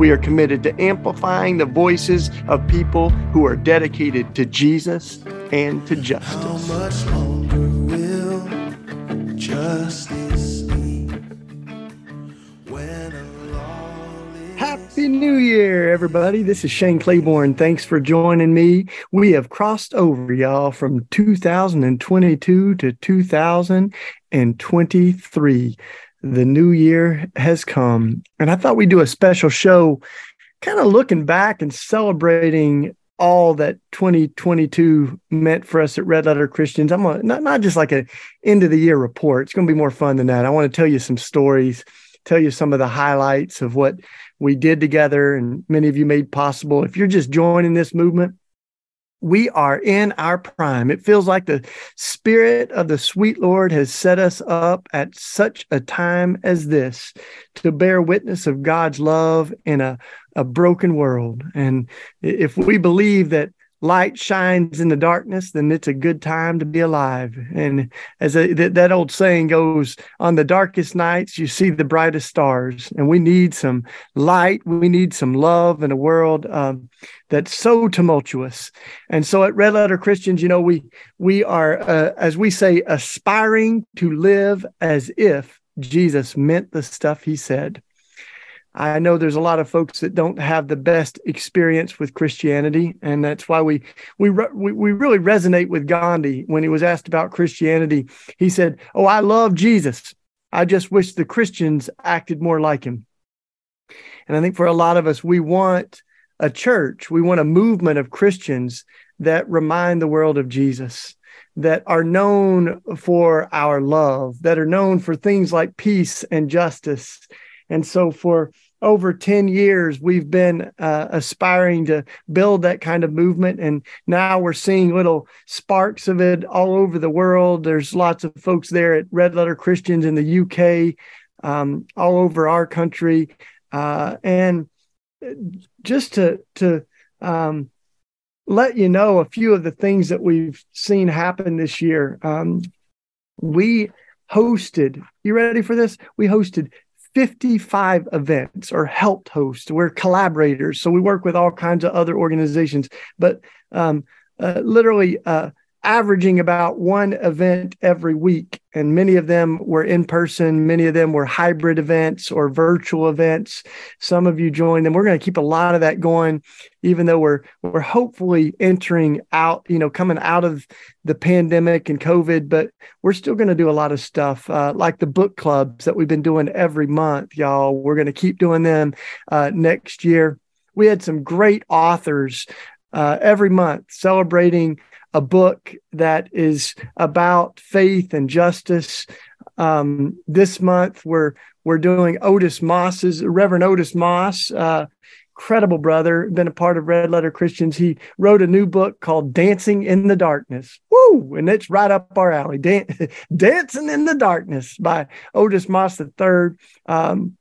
We are committed to amplifying the voices of people who are dedicated to Jesus and to justice. How much longer will justice be Happy New Year, everybody. This is Shane Claiborne. Thanks for joining me. We have crossed over, y'all, from 2022 to 2023 the new year has come. And I thought we'd do a special show, kind of looking back and celebrating all that 2022 meant for us at Red Letter Christians. I'm not, not just like a end of the year report. It's going to be more fun than that. I want to tell you some stories, tell you some of the highlights of what we did together and many of you made possible. If you're just joining this movement, we are in our prime. It feels like the Spirit of the sweet Lord has set us up at such a time as this to bear witness of God's love in a, a broken world. And if we believe that light shines in the darkness, then it's a good time to be alive. And as a, that, that old saying goes, on the darkest nights, you see the brightest stars. And we need some light. We need some love in a world um, that's so tumultuous. And so at Red Letter Christians, you know, we we are, uh, as we say, aspiring to live as if Jesus meant the stuff he said. I know there's a lot of folks that don't have the best experience with Christianity, and that's why we we we, we really resonate with Gandhi when he was asked about Christianity. He said, "Oh, I love Jesus. I just wish the Christians acted more like him." And I think for a lot of us, we want a church, we want a movement of Christians that remind the world of Jesus, that are known for our love, that are known for things like peace and justice and so for over 10 years, we've been uh, aspiring to build that kind of movement. And now we're seeing little sparks of it all over the world. There's lots of folks there at Red Letter Christians in the UK, um, all over our country. Uh, and just to, to, um, let you know a few of the things that we've seen happen this year. Um, we hosted, you ready for this? We hosted 55 events or helped host. We're collaborators. So we work with all kinds of other organizations, but um, uh, literally uh, averaging about one event every week. And many of them were in person, many of them were hybrid events or virtual events. Some of you joined them. We're going to keep a lot of that going, even though we're we're hopefully entering out, you know, coming out of the pandemic and COVID, but we're still going to do a lot of stuff uh, like the book clubs that we've been doing every month, y'all. We're going to keep doing them uh, next year. We had some great authors uh, every month celebrating a book that is about faith and justice. Um, this month, we're we're doing Otis Moss's Reverend Otis Moss, uh, incredible brother, been a part of Red Letter Christians. He wrote a new book called Dancing in the Darkness. Woo! And it's right up our alley. Dan- Dancing in the Darkness by Otis Moss III. Um,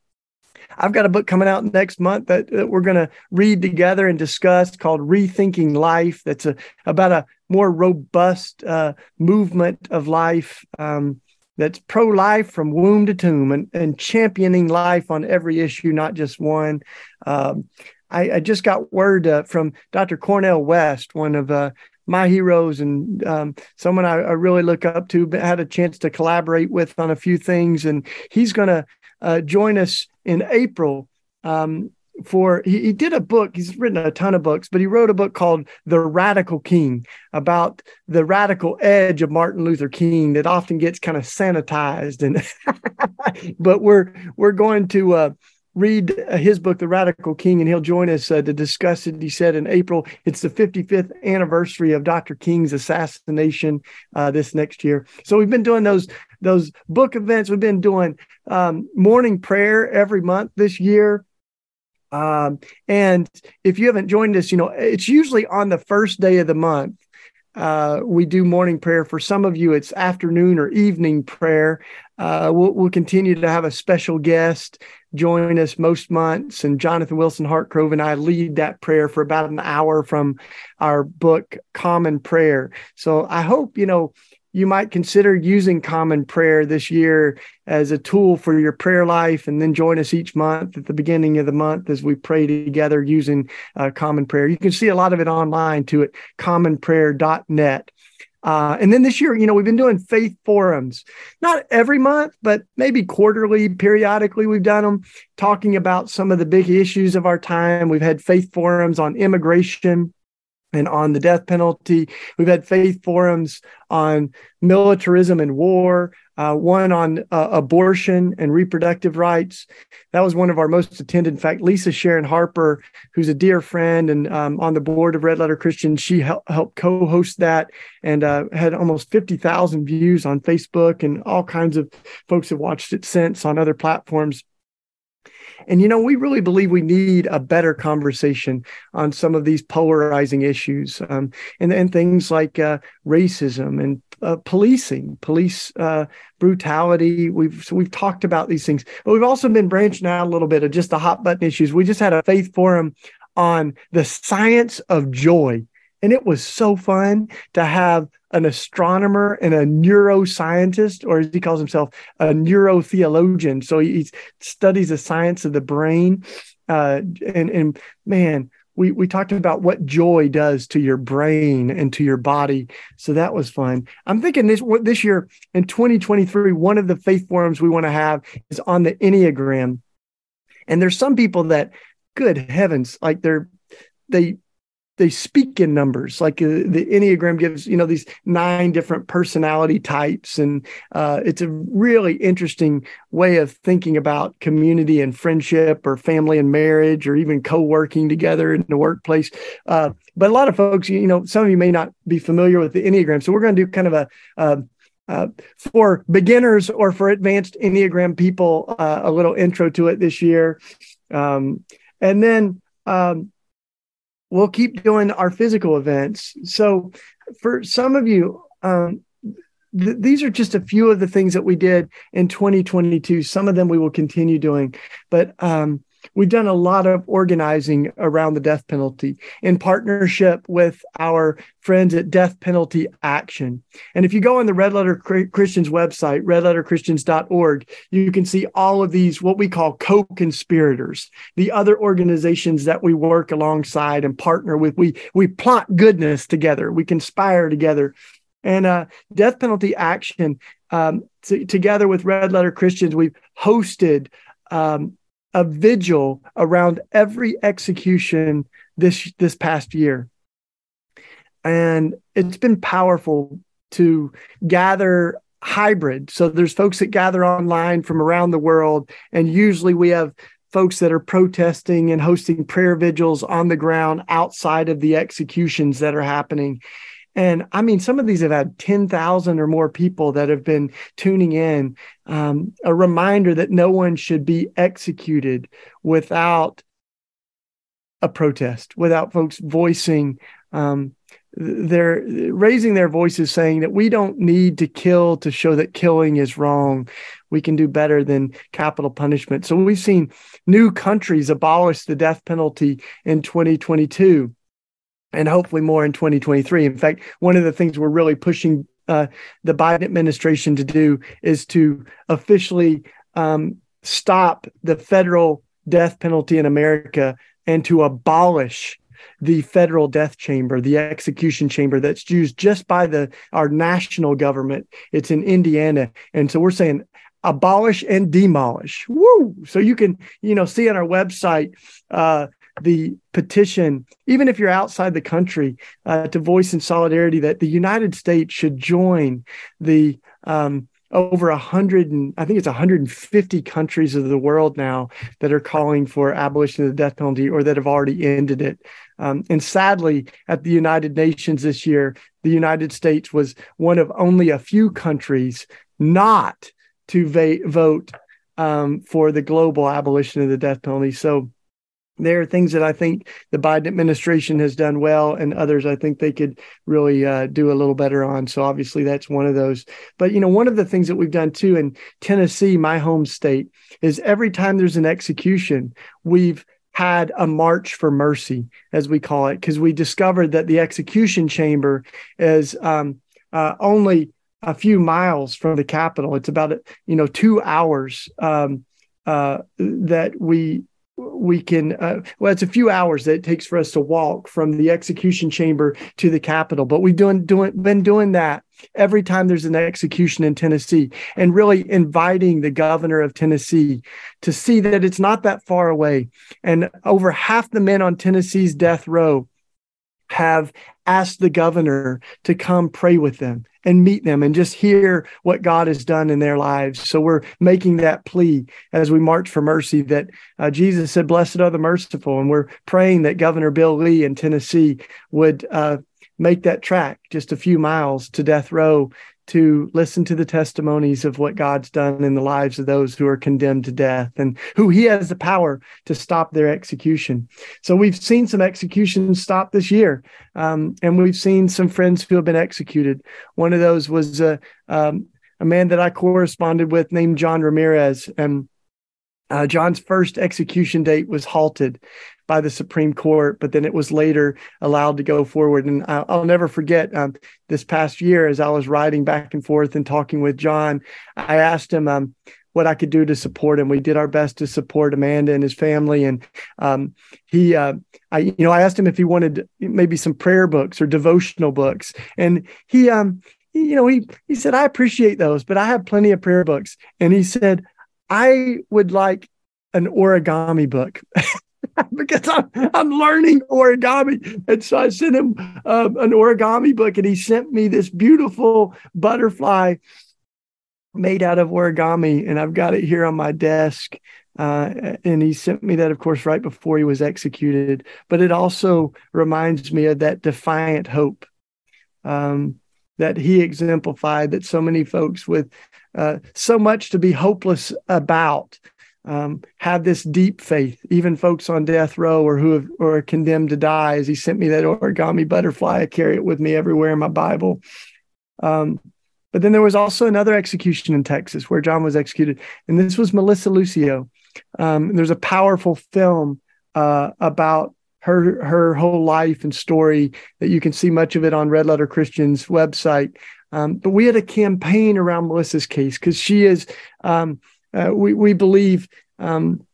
I've got a book coming out next month that, that we're going to read together and discuss called Rethinking Life. That's a, about a more robust uh, movement of life um, that's pro life from womb to tomb and, and championing life on every issue, not just one. Um, I, I, just got word uh, from Dr. Cornel West, one of uh, my heroes and um, someone I, I, really look up to, had a chance to collaborate with on a few things. And he's going to uh, join us in April um, for he, he, did a book he's written a ton of books but he wrote a book called the radical king about the radical edge of martin luther king that often gets kind of sanitized and but we're we're going to uh, read his book the radical king and he'll join us uh, to discuss it he said in april. It's the 55th anniversary of dr king's assassination uh, this next year. So we've been doing those those book events. We've been doing um, morning prayer every month this year Um, and if you haven't joined us, you know, it's usually on the first day of the month. Uh, we do morning prayer. For some of you, it's afternoon or evening prayer. Uh, we'll, we'll, continue to have a special guest join us most months, and Jonathan Wilson Hartgrove and I lead that prayer for about an hour from our book Common Prayer. So I hope you know you might consider using common prayer this year as a tool for your prayer life and then join us each month at the beginning of the month as we pray together using uh, common prayer you can see a lot of it online to it commonprayer.net uh, and then this year, you know, we've been doing faith forums, not every month, but maybe quarterly, periodically, we've done them talking about some of the big issues of our time. We've had faith forums on immigration, and on the death penalty. We've had faith forums on militarism and war, uh, one on uh, abortion and reproductive rights. That was one of our most attended. In fact, Lisa Sharon Harper, who's a dear friend and um, on the board of Red Letter Christian, she help, helped co host that and uh, had almost 50,000 views on Facebook, and all kinds of folks have watched it since on other platforms. And, you know, we really believe we need a better conversation on some of these polarizing issues um, and, and things like uh, racism and uh, policing, police uh, brutality. We've so we've talked about these things, but we've also been branching out a little bit of just the hot button issues. We just had a faith forum on the science of joy, and it was so fun to have an astronomer and a neuroscientist, or as he calls himself, a neurotheologian. So he, studies the science of the brain. Uh, and and man, we we talked about what joy does to your brain and to your body. So that was fun. I'm thinking this this year in 2023, one of the faith forums we want to have is on the Enneagram. And there's some people that, good heavens, like they're they they speak in numbers. Like uh, the enneagram gives you know these nine different personality types. And uh, it's a really interesting way of thinking about community and friendship or family and marriage or even co-working together in the workplace. Uh, but a lot of folks you know some of you may not be familiar with the enneagram. So we're going to do kind of a uh, for beginners or for advanced enneagram people uh, a little intro to it this year. Um, and then um, we'll keep doing our physical events. So for some of you, um, th- these are just a few of the things that we did in 2022. Some of them we will continue doing, but um, We've done a lot of organizing around the death penalty in partnership with our friends at Death Penalty Action. And if you go on the Red Letter Christians website, redletterchristians.org, you can see all of these, what we call co conspirators, the other organizations that we work alongside and partner with. We, we plot goodness together, we conspire together. And uh, Death Penalty Action, um, t- together with Red Letter Christians, we've hosted um, a vigil around every execution this this past year. And it's been powerful to gather hybrid. So there's folks that gather online from around the world and usually we have folks that are protesting and hosting prayer vigils on the ground outside of the executions that are happening and I mean, some of these have had 10,000 or more people that have been tuning in. Um, a reminder that no one should be executed without a protest, without folks voicing um, they're raising their voices saying that we don't need to kill to show that killing is wrong. We can do better than capital punishment. So we've seen new countries abolish the death penalty in 2022 and hopefully more in 2023. In fact, one of the things we're really pushing uh, the Biden administration to do is to officially um, stop the federal death penalty in America and to abolish the federal death chamber, the execution chamber that's used just by the our national government. It's in Indiana, and so we're saying abolish and demolish. Woo! So you can you know see on our website. Uh, the petition, even if you're outside the country, uh, to voice in solidarity that the United States should join the um, over a hundred and I think it's 150 countries of the world now that are calling for abolition of the death penalty or that have already ended it. Um, and sadly, at the United Nations this year, the United States was one of only a few countries not to va- vote um, for the global abolition of the death penalty. So there are things that I think the Biden administration has done well, and others I think they could really uh, do a little better on. So obviously that's one of those. But you know, one of the things that we've done too in Tennessee, my home state, is every time there's an execution, we've had a march for mercy, as we call it, because we discovered that the execution chamber is um, uh, only a few miles from the Capitol. It's about you know two hours um, uh, that we we can uh, well it's a few hours that it takes for us to walk from the execution chamber to the capitol but we've doing, doing been doing that every time there's an execution in tennessee and really inviting the governor of tennessee to see that it's not that far away. And over half the men on tennessee's death row have asked the governor to come pray with them and meet them and just hear what God has done in their lives. So we're making that plea as we march for mercy that uh, Jesus said, Blessed are the merciful. And we're praying that Governor Bill Lee in Tennessee would uh, make that track just a few miles to death row to listen to the testimonies of what God's done in the lives of those who are condemned to death and who he has the power to stop their execution. So we've seen some executions stop this year. Um, and we've seen some friends who have been executed. One of those was a, um, a man that I corresponded with named John Ramirez. And uh, John's first execution date was halted by the Supreme Court, but then it was later allowed to go forward. And I'll, I'll never forget um, this past year as I was riding back and forth and talking with John, I asked him um, what I could do to support him. We did our best to support Amanda and his family, and um, he, uh, I, you know, I asked him if he wanted maybe some prayer books or devotional books, and he, um, he, you know, he he said I appreciate those, but I have plenty of prayer books, and he said I would like an origami book. because I'm, I'm learning origami. And so I sent him uh, an origami book and he sent me this beautiful butterfly made out of origami. And I've got it here on my desk. Uh, and he sent me that, of course, right before he was executed. But it also reminds me of that defiant hope um, that he exemplified that so many folks with uh, so much to be hopeless about um, have this deep faith, even folks on death row or who have, or are condemned to die. As he sent me that origami butterfly, I carry it with me everywhere in my Bible. Um, but then there was also another execution in Texas where John was executed, and this was Melissa Lucio. Um, there's a powerful film uh, about her her whole life and story that you can see much of it on Red Letter Christian's website. Um, but we had a campaign around Melissa's case because she is um, uh, we, we believe um,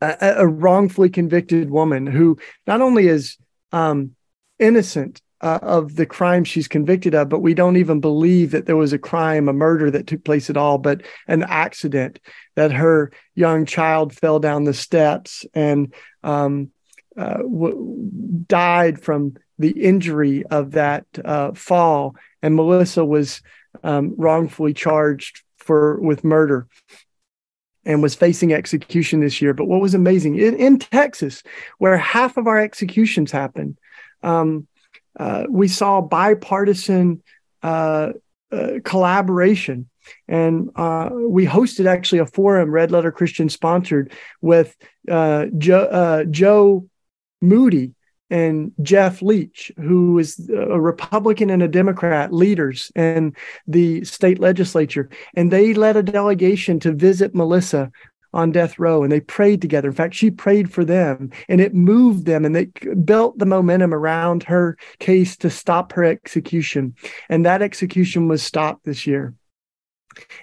a, a, wrongfully convicted woman who not only is um, innocent uh, of the crime she's convicted of, but we don't even believe that there was a crime, a murder that took place at all, but an accident that her young child fell down the steps and um, uh, w- died from the injury of that uh, fall. And Melissa was um, wrongfully charged for with murder and was facing execution this year. But what was amazing in, in Texas, where half of our executions happen, um, uh, we saw bipartisan uh, uh, collaboration. And uh, we hosted actually a forum, Red Letter Christian sponsored, with uh, uh, Joe Moody, and Jeff Leach, who is a Republican and a Democrat leaders in the state legislature. And they led a delegation to visit Melissa on death row and they prayed together. In fact, she prayed for them and it moved them and they built the momentum around her case to stop her execution. And that execution was stopped this year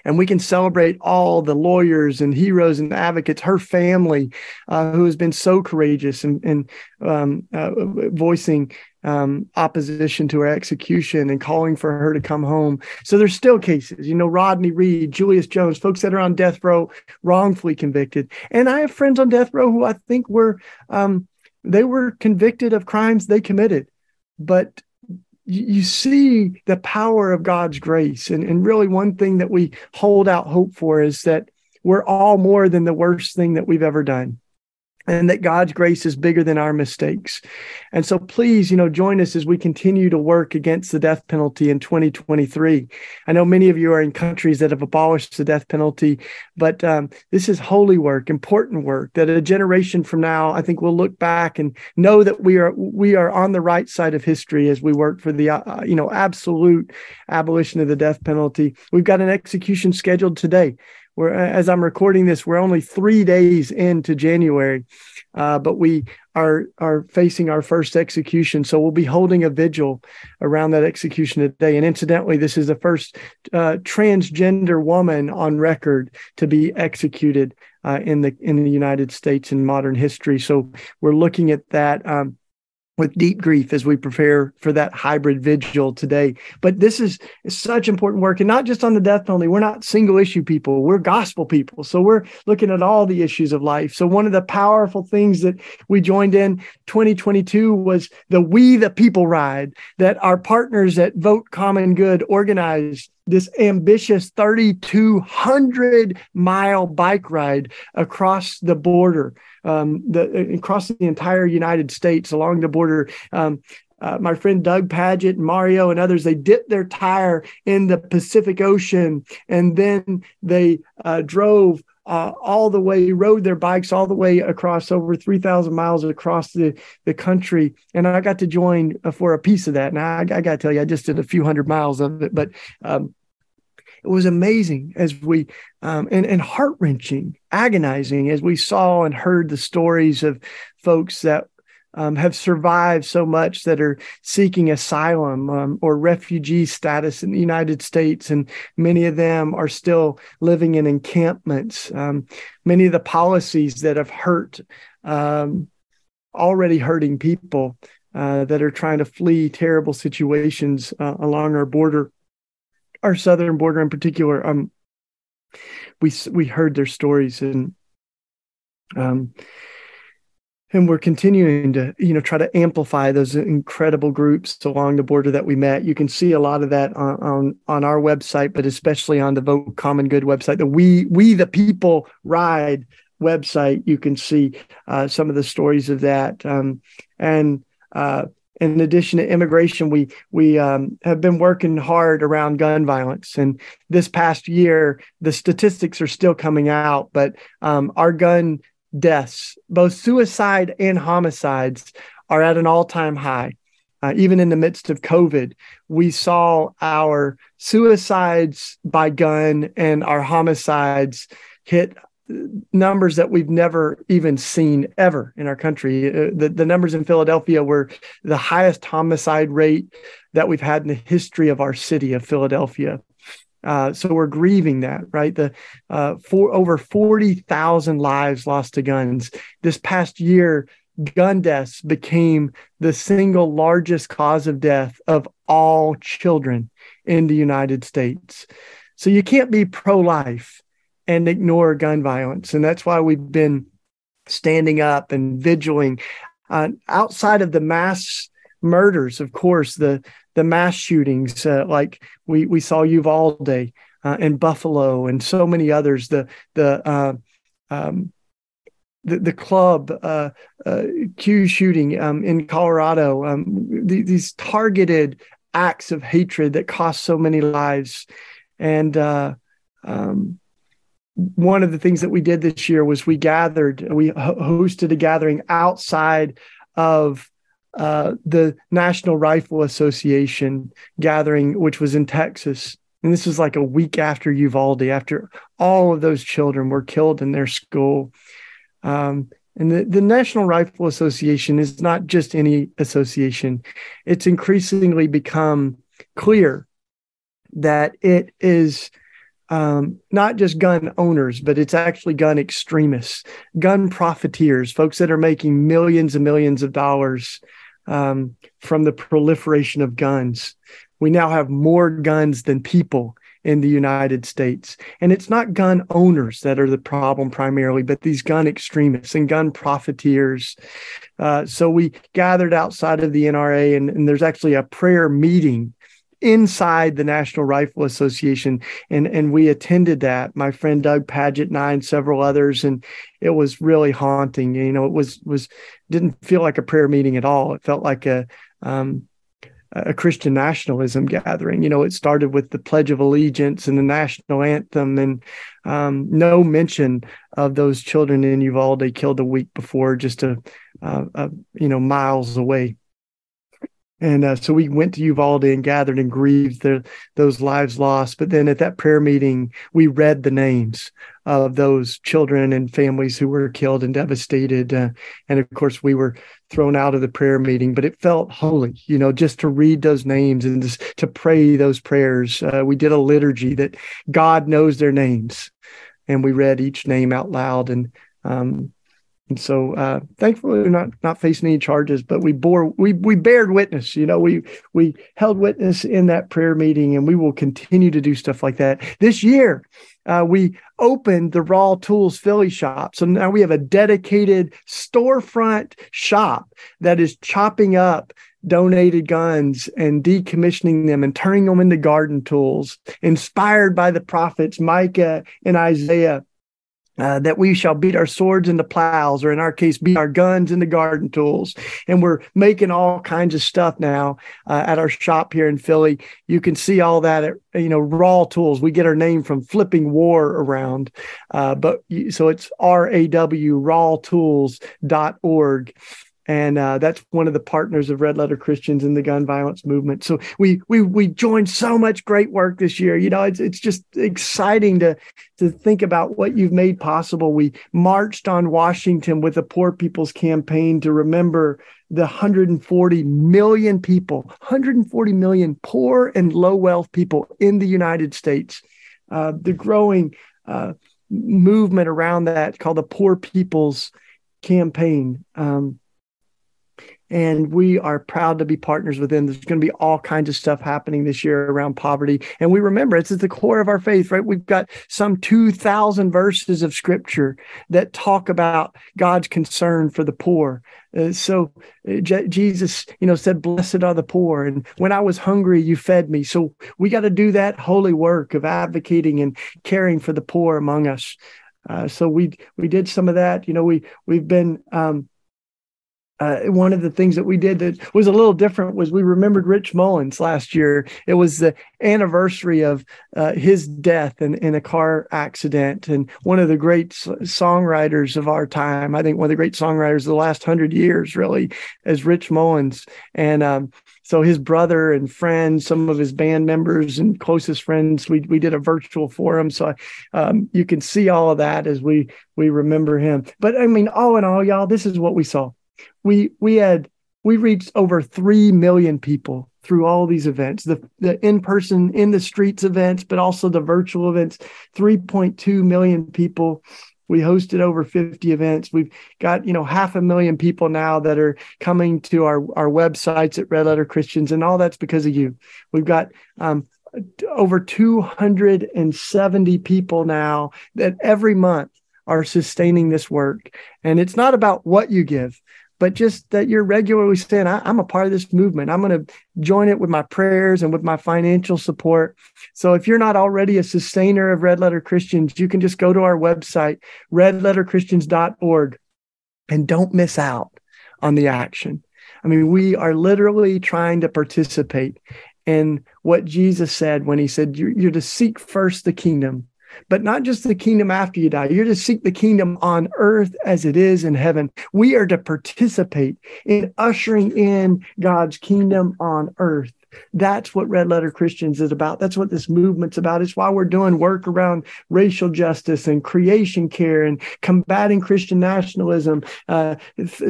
and we can celebrate all the lawyers and heroes and advocates, her family, uh, who has been so courageous and, and um, uh, voicing um, opposition to her execution and calling for her to come home. So there's still cases, you know, Rodney Reed, Julius Jones, folks that are on death row, wrongfully convicted. And I have friends on death row who I think were um, they were convicted of crimes they committed, but you see the power of God's grace. And, and really, one thing that we hold out hope for is that we're all more than the worst thing that we've ever done. And that God's grace is bigger than our mistakes. And so please, you know, join us as we continue to work against the death penalty in 2023. I know many of you are in countries that have abolished the death penalty, but um, this is holy work, important work that a generation from now, I think we'll look back and know that we are we are on the right side of history as we work for the uh, you know absolute abolition of the death penalty. We've got an execution scheduled today we're as I'm recording this, we're only three days into January, uh, but we are are facing our first execution. So we'll be holding a vigil around that execution today. And incidentally, this is the first uh, transgender woman on record to be executed uh, in the in the United States in modern history. So we're looking at that. Um, with deep grief as we prepare for that hybrid vigil today. But this is such important work, and not just on the death penalty. We're not single issue people, we're gospel people. So we're looking at all the issues of life. So one of the powerful things that we joined in 2022 was the We the People ride that our partners at Vote Common Good organized this ambitious 3,200 mile bike ride across the border, um, the, across the entire United States along the border. Um, uh, my friend Doug Pagitt, Mario, and others, they dipped their tire in the Pacific Ocean and then they uh, drove uh, all the way, rode their bikes all the way across over 3,000 miles across the, the country. And I got to join uh, for a piece of that. Now, I, I got to tell you, I just did a few hundred miles of it, but um, it was amazing as we um, and, and heart wrenching, agonizing as we saw and heard the stories of folks that um, have survived so much that are seeking asylum um, or refugee status in the United States, and many of them are still living in encampments. Um, many of the policies that have hurt um, already hurting people uh, that are trying to flee terrible situations uh, along our border our southern border in particular, um, we we heard their stories and um, and we're continuing to you know try to amplify those incredible groups along the border that we met. You can see a lot of that on on, on our website but especially on the vote common good website the we we the people ride website you can see uh, some of the stories of that um, and uh, in addition to immigration, we we um, have been working hard around gun violence. And this past year, the statistics are still coming out, but um, our gun deaths, both suicide and homicides, are at an all-time high. Uh, even in the midst of COVID, we saw our suicides by gun and our homicides hit numbers that we've never even seen ever in our country. Uh, the, the numbers in Philadelphia were the highest homicide rate that we've had in the history of our city of Philadelphia. Uh, so we're grieving that, right? The uh, for over forty thousand lives lost to guns this past year. Gun deaths became the single largest cause of death of all children in the United States. So you can't be pro-life and ignore gun violence. And that's why we've been standing up and vigiling uh, outside of the mass murders, of course, the the mass shootings uh, like we we saw Uvalde uh, and Buffalo and so many others. The the uh, um, the, the club uh, uh, Q shooting um, in Colorado, um, the, these targeted acts of hatred that cost so many lives, and uh, um, one of the things that we did this year was we gathered, we hosted a gathering outside of uh, the National Rifle Association gathering, which was in Texas. And this was like a week after Uvalde, after all of those children were killed in their school. Um, and the, the National Rifle Association is not just any association, it's increasingly become clear that it is um, not just gun owners, but it's actually gun extremists, gun profiteers, folks that are making millions and millions of dollars um, from the proliferation of guns. We now have more guns than people in the United States. And it's not gun owners that are the problem primarily, but these gun extremists and gun profiteers. Uh, so we gathered outside of the NRA, and, and there's actually a prayer meeting inside the National Rifle Association, and and we attended that. My friend Doug Pagitt and I and several others, and it was really haunting. You know, it was was didn't feel like a prayer meeting at all. It felt like a um, a Christian nationalism gathering. You know, it started with the Pledge of Allegiance and the national anthem, and um, no mention of those children in Uvalde killed a week before, just a, a, a you know miles away. And uh, so we went to Uvalde and gathered and grieved the, those lives lost. But then at that prayer meeting, we read the names of those children and families who were killed and devastated. Uh, and of course, we were thrown out of the prayer meeting, but it felt holy, you know, just to read those names and just to pray those prayers. Uh, we did a liturgy that God knows their names. And we read each name out loud. And um, and so, uh, thankfully, we're not not facing any charges, but we bore we we bared witness. You know, we we held witness in that prayer meeting, and we will continue to do stuff like that this year. Uh, we opened the Raw Tools Philly shop, so now we have a dedicated storefront shop that is chopping up donated guns and decommissioning them and turning them into garden tools, inspired by the prophets Micah and Isaiah uh, that we shall beat our swords into plows, or in our case, beat our guns into garden tools. And we're making all kinds of stuff now uh, at our shop here in Philly. You can see all that at, you know, raw tools. We get our name from flipping war around. Uh, but so it's R A W rawtools.org and uh, that's one of the partners of Red Letter Christians in the gun violence movement. So we we we joined so much great work this year. You know, it's it's just exciting to to think about what you've made possible. We marched on Washington with the Poor People's Campaign to remember the 140 million people, 140 million poor and low wealth people in the United States. Uh, the growing uh, movement around that called the Poor People's Campaign. Um, and we are proud to be partners with them. There's going to be all kinds of stuff happening this year around poverty. And we remember it's at the core of our faith, right? We've got some 2,000 verses of scripture that talk about God's concern for the poor. Uh, so uh, Jesus, you know, said, Blessed are the poor. And when I was hungry, you fed me. So we got to do that holy work of advocating and caring for the poor among us. Uh, so we we did some of that. You know, we we've been um, uh, one of the things that we did that was a little different was we remembered Rich Mullins last year. It was the anniversary of uh, his death in, in a car accident, and one of the great songwriters of our time. I think one of the great songwriters of the last hundred years, really, is Rich Mullins. And um, so his brother and friends, some of his band members and closest friends, we we did a virtual forum, so um, you can see all of that as we we remember him. But I mean, all in all, y'all, this is what we saw we we had we reached over 3 million people through all these events the, the in-person in the streets events but also the virtual events. 3.2 million people. We hosted over 50 events. We've got you know half a million people now that are coming to our our websites at red letter christians and all that's because of you. We've got um, over 270 people now that every month are sustaining this work. And it's not about what you give but just that you're regularly saying, I, am a part of this movement. I'm going to join it with my prayers and with my financial support. So if you're not already a sustainer of Red Letter Christians, you can just go to our website, redletterchristians.org, and don't miss out on the action. I mean, we are literally trying to participate in what Jesus said when he said, You're, you're to seek first the kingdom but not just the kingdom after you die. You're to seek the kingdom on earth as it is in heaven. We are to participate in ushering in God's kingdom on earth. That's what Red Letter Christians is about. That's what this movement's about. It's why we're doing work around racial justice and creation care and combating Christian nationalism, uh,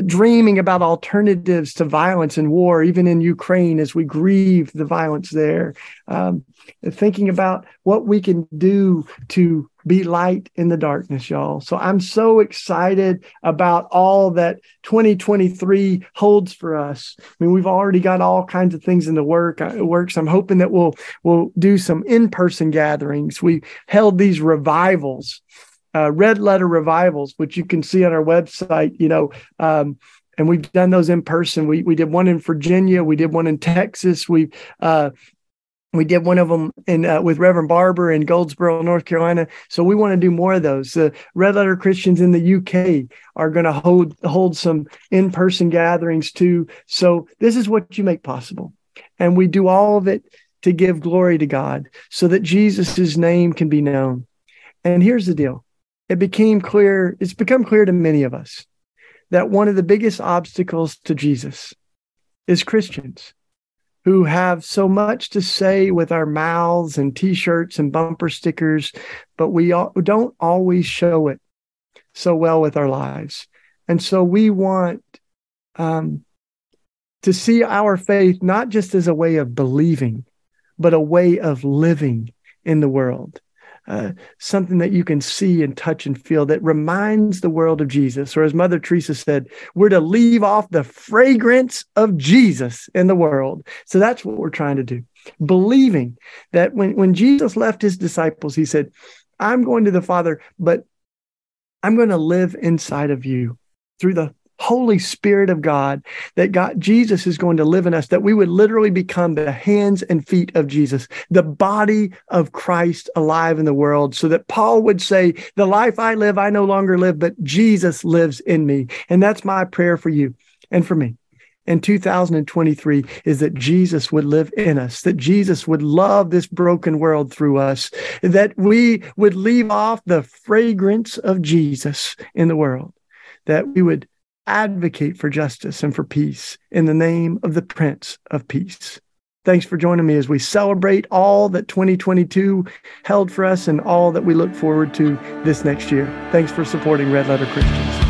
dreaming about alternatives to violence and war, even in Ukraine as we grieve the violence there. Um, thinking about what we can do to be light in the darkness, y'all. So I'm so excited about all that 2023 holds for us. I mean, we've already got all kinds of things in the work uh, works. I'm hoping that we'll we'll do some in-person gatherings. We held these revivals, uh, red letter revivals, which you can see on our website. You know. Um, and we've done those in person. We we did one in Virginia, we did one in Texas. We've uh, we did one of them in uh, with Reverend Barber in Goldsboro, North Carolina. So we want to do more of those. The Red Letter Christians in the UK are going to hold hold some in person gatherings too. So this is what you make possible, and we do all of it to give glory to God, so that Jesus' name can be known. And here's the deal: it became clear. It's become clear to many of us that one of the biggest obstacles to Jesus is Christians who have so much to say with our mouths and t-shirts and bumper stickers but we don't always show it so well with our lives. And so we want um, to see our faith not just as a way of believing but a way of living in the world uh, something that you can see and touch and feel that reminds the world of Jesus. Or as Mother Teresa said, we're to leave off the fragrance of Jesus in the world. So that's what we're trying to do. Believing that when, when Jesus left his disciples, he said, I'm going to the Father, but I'm going to live inside of you through the Holy Spirit of God, that God, Jesus is going to live in us, that we would literally become the hands and feet of Jesus, the body of Christ alive in the world, so that Paul would say, The life I live, I no longer live, but Jesus lives in me. And that's my prayer for you and for me in 2023 is that Jesus would live in us, that Jesus would love this broken world through us, that we would leave off the fragrance of Jesus in the world, that we would advocate for justice and for peace in the name of the Prince of Peace. Thanks for joining me as we celebrate all that 2022 held for us and all that we look forward to this next year. Thanks for supporting Red Letter Christians.